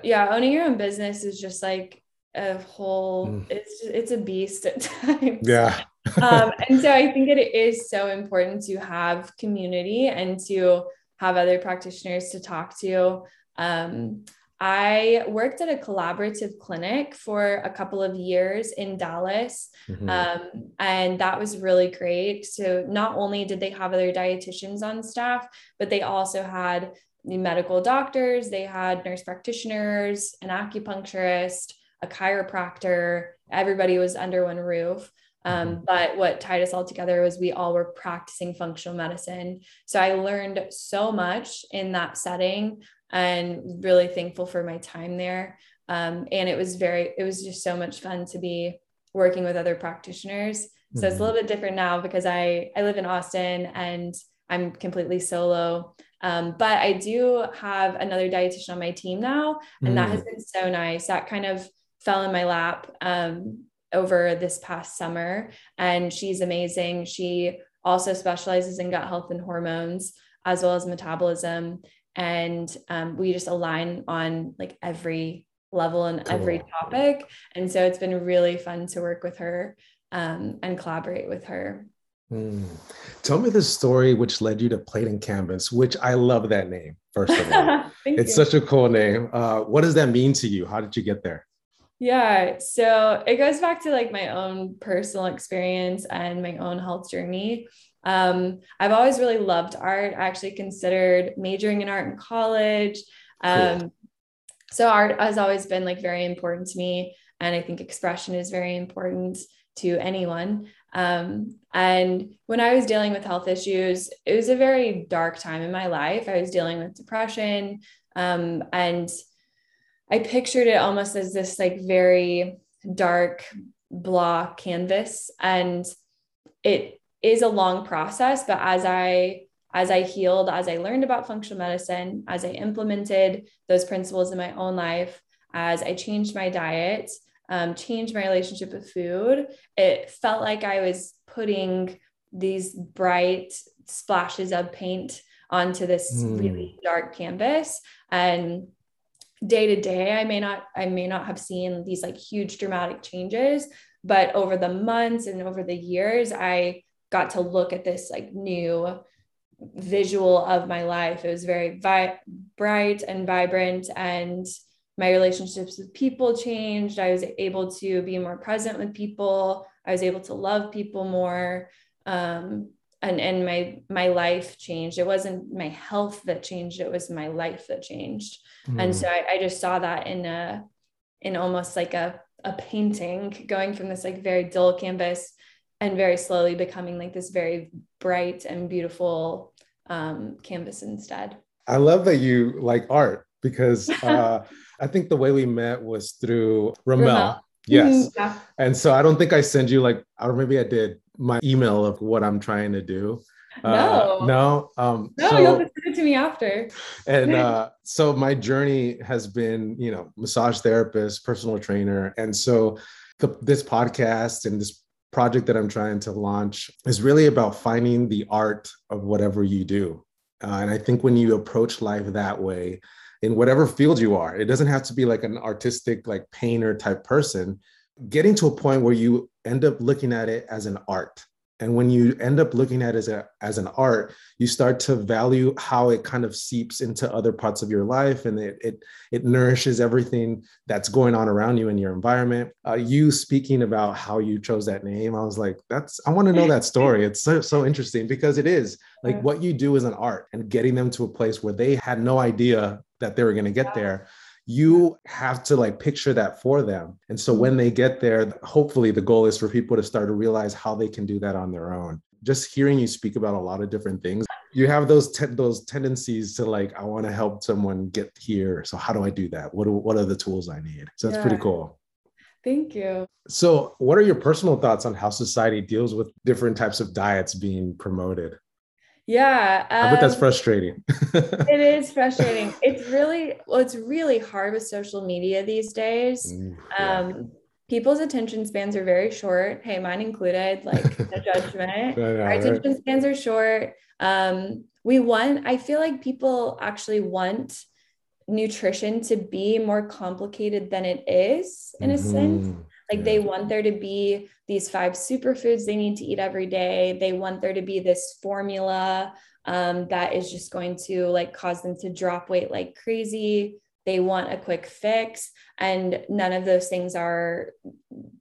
yeah, owning your own business is just like a whole mm. it's it's a beast at <laughs> times yeah um, <laughs> and so I think it is so important to have community and to have other practitioners to talk to. Um, I worked at a collaborative clinic for a couple of years in Dallas, mm-hmm. um, and that was really great. So, not only did they have other dietitians on staff, but they also had the medical doctors, they had nurse practitioners, an acupuncturist, a chiropractor. Everybody was under one roof. Um, mm-hmm. but what tied us all together was we all were practicing functional medicine. So I learned so much in that setting and really thankful for my time there. Um, and it was very, it was just so much fun to be working with other practitioners. So mm-hmm. it's a mm-hmm. little bit different now because I I live in Austin and I'm completely solo. Um, but I do have another dietitian on my team now, and mm. that has mm. been so nice. That kind of fell in my lap um, over this past summer, and she's amazing. She also specializes in gut health and hormones as well as metabolism and um, we just align on like every level and cool. every topic and so it's been really fun to work with her um, and collaborate with her mm. tell me the story which led you to plate and canvas which i love that name first of all <laughs> it's you. such a cool name uh, what does that mean to you how did you get there yeah so it goes back to like my own personal experience and my own health journey um, I've always really loved art. I actually considered majoring in art in college. Um, cool. So art has always been like very important to me. And I think expression is very important to anyone. Um, and when I was dealing with health issues, it was a very dark time in my life. I was dealing with depression. Um, and I pictured it almost as this like very dark block canvas. And it is a long process but as i as i healed as i learned about functional medicine as i implemented those principles in my own life as i changed my diet um, changed my relationship with food it felt like i was putting these bright splashes of paint onto this mm. really dark canvas and day to day i may not i may not have seen these like huge dramatic changes but over the months and over the years i got to look at this like new visual of my life. It was very vi- bright and vibrant, and my relationships with people changed. I was able to be more present with people. I was able to love people more. Um, and and my my life changed. It wasn't my health that changed. It was my life that changed. Mm. And so I, I just saw that in a in almost like a a painting going from this like very dull canvas and very slowly becoming like this very bright and beautiful um, canvas instead. I love that you like art because <laughs> uh, I think the way we met was through Ramel. Ramel. Yes. Mm-hmm. Yeah. And so I don't think I sent you like, or maybe I did my email of what I'm trying to do. Uh, no. Uh, no. Um, no, so, you'll send it to me after. and <laughs> uh, so my journey has been, you know, massage therapist, personal trainer. And so the, this podcast and this project that I'm trying to launch is really about finding the art of whatever you do. Uh, and I think when you approach life that way, in whatever field you are, it doesn't have to be like an artistic, like painter type person. Getting to a point where you end up looking at it as an art. And when you end up looking at it as, a, as an art you start to value how it kind of seeps into other parts of your life and it it, it nourishes everything that's going on around you in your environment. Uh, you speaking about how you chose that name i was like that's i want to know that story. It's so so interesting because it is. Like what you do is an art and getting them to a place where they had no idea that they were going to get there you have to like picture that for them. And so when they get there, hopefully the goal is for people to start to realize how they can do that on their own. Just hearing you speak about a lot of different things, you have those te- those tendencies to like, I want to help someone get here. So how do I do that? What do, what are the tools I need? So that's yeah. pretty cool. Thank you. So, what are your personal thoughts on how society deals with different types of diets being promoted? Yeah. Um, I bet that's frustrating. <laughs> it is frustrating. It's really, well, it's really hard with social media these days. Yeah. Um, people's attention spans are very short. Hey, mine included, like no <laughs> judgment. know, Our attention spans are short. Um, we want, I feel like people actually want nutrition to be more complicated than it is in a mm-hmm. sense. Like Yeah. they want there to be these five superfoods they need to eat every day. They want there to be this formula um, that is just going to like cause them to drop weight like crazy. They want a quick fix, and none of those things are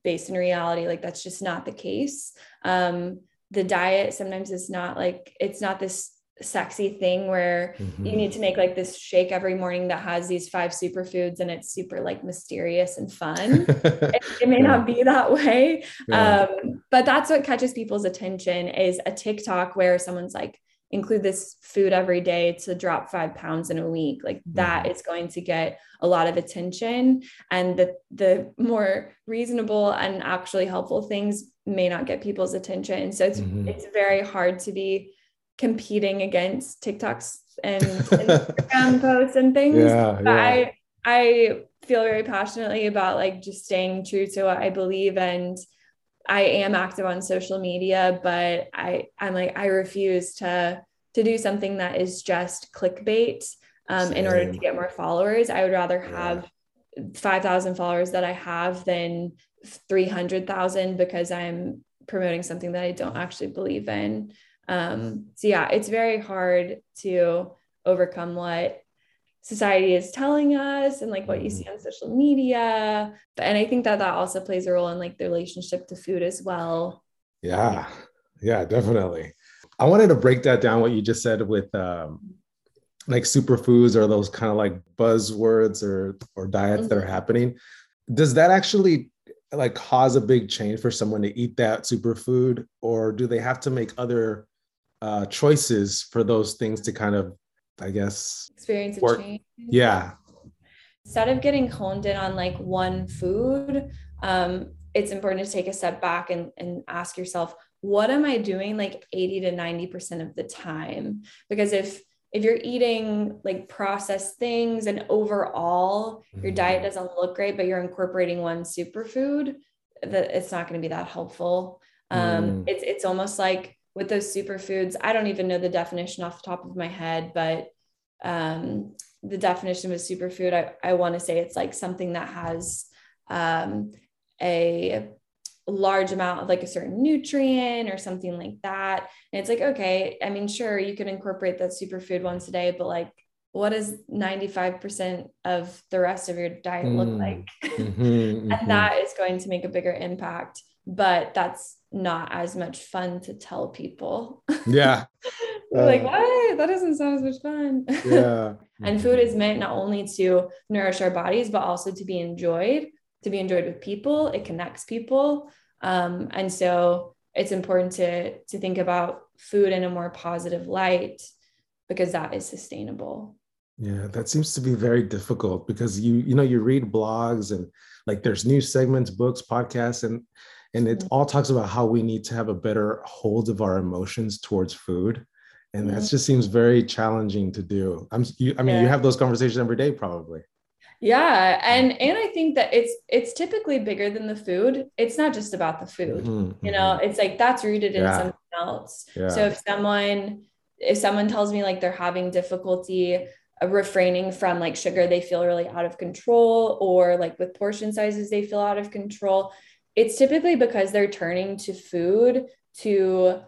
based in reality. Like that's just not the case. Um, the diet sometimes is not like it's not this sexy thing where Mhm. you need to make like this shake every morning that has these five superfoods and it's super like mysterious and fun. <laughs> it, it may Yeah. not be that way. Yeah. Um, but that's what catches people's attention is a TikTok where someone's like, include this food every day to drop five pounds in a week. Like that Mhm. is going to get a lot of attention. And the the more reasonable and actually helpful things may not get people's attention. So it's Mhm. it's very hard to be competing against TikToks and <laughs> Instagram posts and things. yeah, But yeah. I I feel very passionately about like just staying true to what I believe and I am active on social media, but I I'm like I refuse to to do something that is just clickbait um, in order to get more followers. I would rather Yeah. have 5,000 followers that I have than 300,000 because I'm promoting something that I don't actually believe in. Um, so yeah, it's very hard to overcome what society is telling us and like what you Mhm. see on social media. But, and I think that that also plays a role in like the relationship to food as well. Yeah, yeah, definitely. I wanted to break that down what you just said with um, like superfoods or those kind of like buzzwords or or diets that are Mhm. happening. Does that actually like cause a big change for someone to eat that superfood, or do they have to make other uh, choices for those things to kind of, I guess, Experience a Work- change. yeah, instead of getting honed in on like one food, um, it's important to take a step back and, and ask yourself, what am I doing like 80 to 90% of the time? Because if if you're eating like processed things and overall your Mhm. diet doesn't look great, but you're incorporating one superfood, that it's not going to be that helpful. Um, Mm. it's it's almost like with those superfoods, I don't even know the definition off the top of my head, but um, the definition of a superfood, I, I want to say it's like something that has um, a large amount of like a certain nutrient or something like that. And it's like, okay, I mean, sure, you can incorporate that superfood once a day, but like, what does 95% of the rest of your diet look Mm. like? <laughs> Mhm, mhm. and that is going to make a bigger impact. But that's not as much fun to tell people. yeah, <laughs> They're like, Uh, what? That doesn't sound as much fun. yeah. <laughs> And food is meant not only to nourish our bodies, but also to be enjoyed, to be enjoyed with people. It connects people. Um, and so it's important to, to think about food in a more positive light because that is sustainable. Yeah, that seems to be very difficult because you you know you read blogs and like there's new segments, books, podcasts, and and it Mhm. all talks about how we need to have a better hold of our emotions towards food, and that Mhm. just seems very challenging to do. I'm you, I mean you have those conversations every day probably. Yeah. And and I think that it's it's typically bigger than the food. It's not just about the food. Mhm, you know it's like that's rooted in Yeah. something else Yeah. so if someone if someone tells me like they're having difficulty uh, refraining from like sugar they feel really out of control or like with portion sizes they feel out of control it's typically because they're turning to food to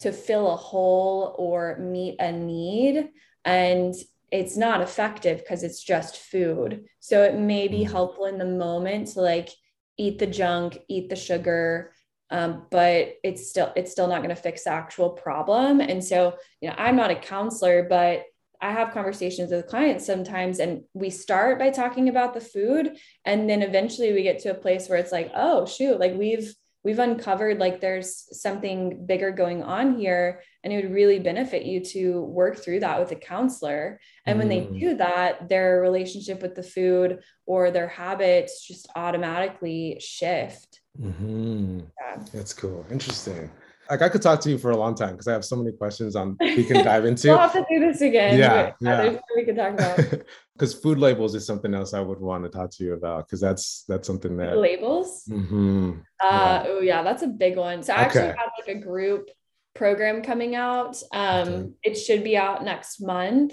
to fill a hole or meet a need and it's not effective because it's just food so it may be Mhm. helpful in the moment to like eat the junk eat the sugar um, but it's still it's still not going to fix the actual problem and so you know i'm not a counselor but i have conversations with clients sometimes and we start by talking about the food and then eventually we get to a place where it's like oh shoot like we've we've uncovered like there's something bigger going on here and it would really benefit you to work through that with a counselor and when they Mm. do that their relationship with the food or their habits just automatically shift Mhm. yeah. That's cool. Interesting. Like I could talk to you for a long time because I have so many questions on we can dive <laughs> into. We'll have to do this again. Yeah, yeah. There's we could talk about. <laughs> because food labels is something else I would want to talk to you about because that's that's something that. Labels. Mhm. Uh, oh yeah, that's a big one. So I actually Okay. have like a group program coming out. Um, Okay. it should be out next month.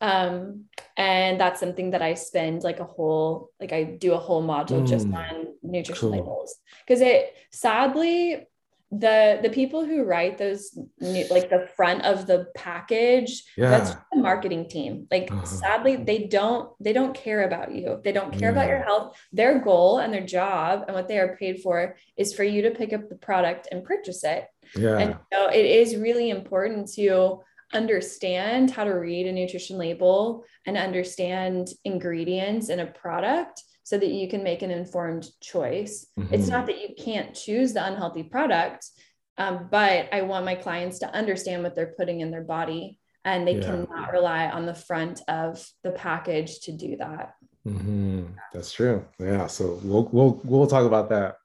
Um, and that's something that I spend like a whole, like I do a whole module mm, just on nutrition cool. labels. Cause it sadly, the the people who write those new, like the front of the package yeah. that's the marketing team like uh-huh. sadly they don't they don't care about you they don't care yeah. about your health their goal and their job and what they are paid for is for you to pick up the product and purchase it yeah and so it is really important to understand how to read a nutrition label and understand ingredients in a product so that you can make an informed choice. Mm-hmm. It's not that you can't choose the unhealthy product, um, but I want my clients to understand what they're putting in their body and they yeah. cannot rely on the front of the package to do that. Mm-hmm. That's true. Yeah. So we'll, we'll, we'll talk about that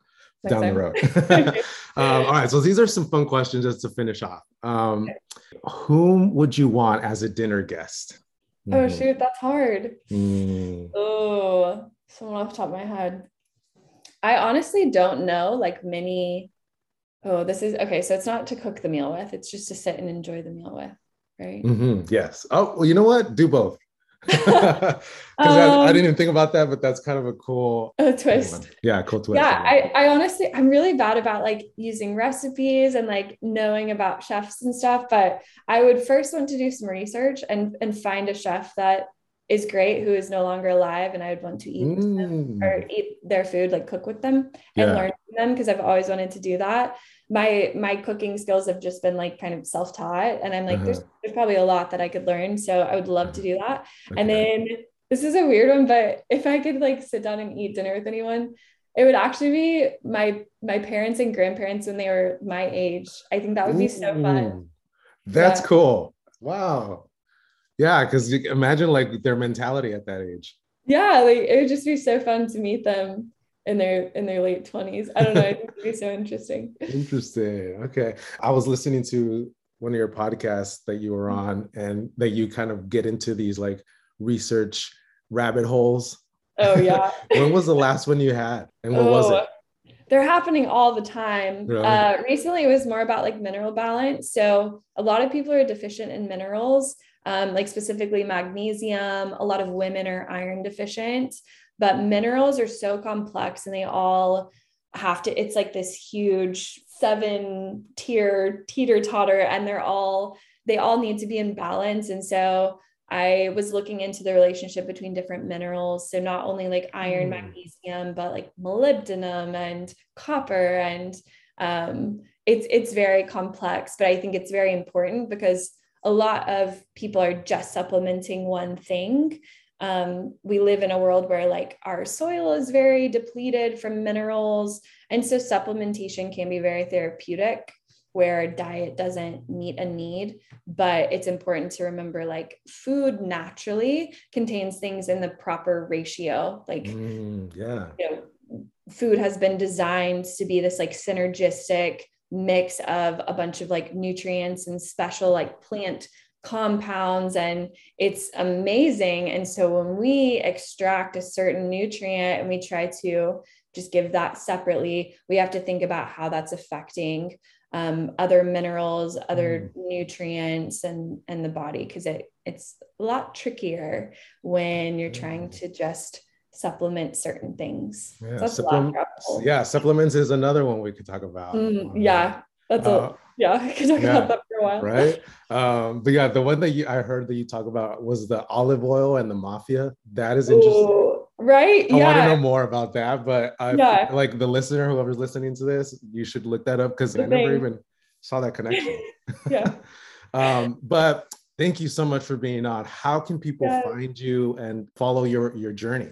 down the road. <laughs> <laughs> um, all right. So these are some fun questions just to finish off. Um. Whom would you want as a dinner guest? Oh mm-hmm. shoot, that's hard. Mm. Oh, someone off the top of my head. I honestly don't know like many. Oh, this is okay. So it's not to cook the meal with, it's just to sit and enjoy the meal with, right? Mm-hmm. Yes. Oh, well, you know what? Do both. <laughs> Because um, I, I, didn't even think about that, but that's kind of a cool <laughs> a twist. Yeah, cool twist. Yeah, I, I honestly, I'm really bad about like using recipes and like knowing about chefs and stuff. But I would first want to do some research and and find a chef that is great who is no longer alive and I would want to eat mm. them or eat their food, like cook with them and yeah. learn from them because I've always wanted to do that. My my cooking skills have just been like kind of self-taught and I'm like uh-huh. there's there's probably a lot that I could learn. So I would love to do that. Okay. And then this is a weird one, but if I could like sit down and eat dinner with anyone, it would actually be my my parents and grandparents when they were my age. I think that would be Ooh, so fun. That's yeah. cool. Wow. Yeah, because imagine like their mentality at that age. Yeah, like it would just be so fun to meet them in their in their late 20s. I don't know. I think it'd be so interesting. <laughs> Interesting. Okay. I was listening to one of your podcasts that you were on and that you kind of get into these like research rabbit holes. Oh yeah. <laughs> when was the last one you had? And what oh, was it? They're happening all the time. Really? Uh, recently, it was more about like mineral balance. So, a lot of people are deficient in minerals um, like specifically magnesium. A lot of women are iron deficient, but minerals are so complex and they all have to, it's like this huge seven tier teeter totter, and they're all, they all need to be in balance. And so I was looking into the relationship between different minerals. So not only like iron, mm. magnesium, but like molybdenum and copper and um, it's it's very complex, but I think it's very important because a lot of people are just supplementing one thing. Um, we live in a world where like our soil is very depleted from minerals. And so supplementation can be very therapeutic where diet doesn't meet a need but it's important to remember like food naturally contains things in the proper ratio like mm, yeah you know food has been designed to be this like synergistic mix of a bunch of like nutrients and special like plant compounds and it's amazing and so when we extract a certain nutrient and we try to just give that separately we have to think about how that's affecting um, other minerals other mm. nutrients and and the body because it it's a lot trickier when you're trying mm. to just supplement certain things. Yeah, so supplement, yeah supplements is another one we could talk about. Mm, yeah, that's uh, a yeah, <laughs> I could talk yeah, about that for a while. Right. Um, but yeah, the one that you, I heard that you talk about was the olive oil and the mafia. That is interesting. Ooh, right. Yeah. I yeah. want to know more about that, but I yeah. like the listener, whoever's listening to this, you should look that up because I never even saw that connection. <laughs> <laughs> yeah. um, but thank you so much for being on. How can people yeah. find you and follow your your journey?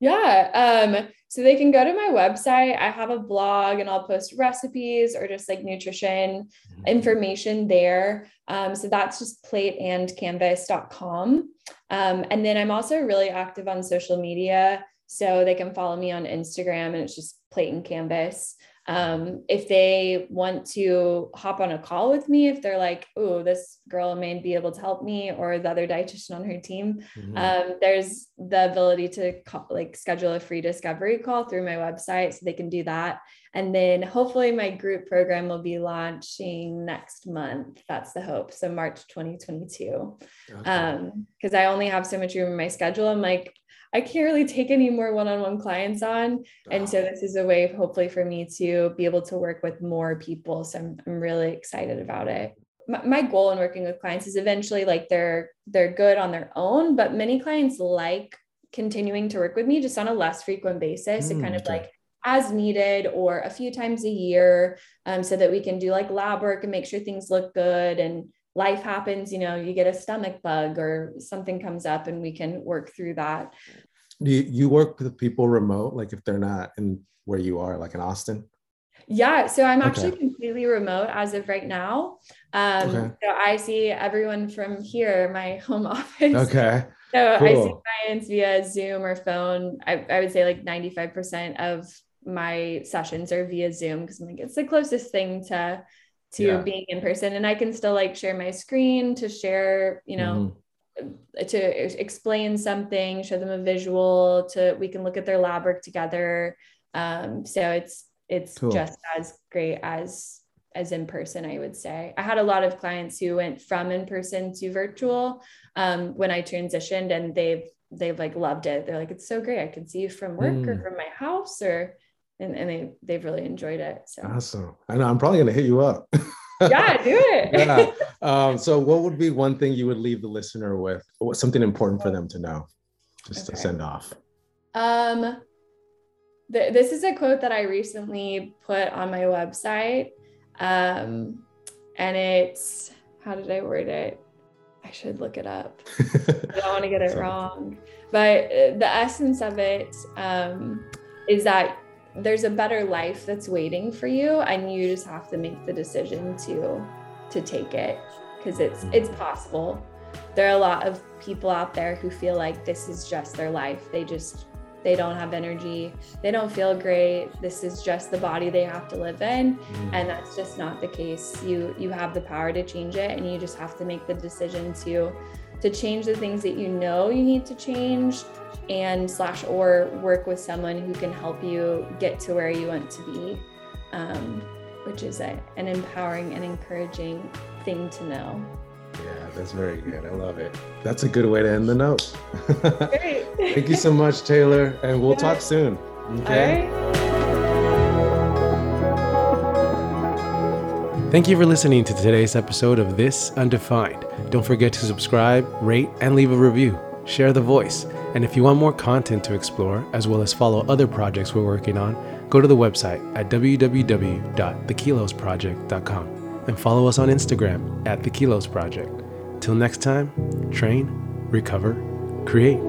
Yeah. Um, so they can go to my website. I have a blog and I'll post recipes or just like nutrition mm-hmm. information there. Um, so that's just plateandcanvas.com. Um, and then I'm also really active on social media. So they can follow me on Instagram and it's just plate and canvas. Um, if they want to hop on a call with me, if they're like, oh, this girl may be able to help me, or the other dietitian on her team, mm-hmm. um, there's the ability to call, like schedule a free discovery call through my website, so they can do that. And then hopefully my group program will be launching next month. That's the hope. So March 2022. Okay. Um, because I only have so much room in my schedule. I'm like, I can't really take any more one-on-one clients on. And so this is a way hopefully for me to be able to work with more people. So I'm, I'm really excited about it. My, my goal in working with clients is eventually like they're they're good on their own, but many clients like continuing to work with me just on a less frequent basis mm, and kind of okay. like as needed or a few times a year um, so that we can do like lab work and make sure things look good and life happens, you know, you get a stomach bug or something comes up and we can work through that. Do you, you work with people remote, like if they're not in where you are, like in Austin? Yeah, so I'm actually okay. completely remote as of right now. Um, okay. So I see everyone from here, my home <laughs> office. Okay. So cool. I see clients via Zoom or phone. I, I would say like 95% of my sessions are via Zoom because I think it's the closest thing to to yeah. being in person and i can still like share my screen to share you know mm-hmm. to explain something show them a visual to we can look at their lab work together um, so it's it's cool. just as great as as in person i would say i had a lot of clients who went from in person to virtual um, when i transitioned and they've they've like loved it they're like it's so great i can see you from work mm. or from my house or and, and they they've really enjoyed it. So awesome. I know I'm probably gonna hit you up. yeah, do it. <laughs> yeah. Um, so what would be one thing you would leave the listener with? What something important for them to know? Just okay. to send off. Um th- this is a quote that I recently put on my website. Um, and it's how did I word it? I should look it up. I don't want to get it <laughs> wrong. But uh, the essence of it um, is that there's a better life that's waiting for you and you just have to make the decision to to take it because it's it's possible. There are a lot of people out there who feel like this is just their life. They just they don't have energy. They don't feel great. This is just the body they have to live in mm. and that's just not the case. You you have the power to change it and you just have to make the decision to to change the things that you know you need to change and slash or work with someone who can help you get to where you want to be um, which is a, an empowering and encouraging thing to know. Yeah that's very good. I love it. That's a good way to end the note. <laughs> Great. thank you so much taylor and we'll yeah. talk soon okay Thank you for listening to today's episode of This Undefined. Don't forget to subscribe, rate, and leave a review. Share the voice. And if you want more content to explore, as well as follow other projects we're working on, go to the website at www.thekilosproject.com and follow us on Instagram at The Kilos Project. Till next time, train, recover, create.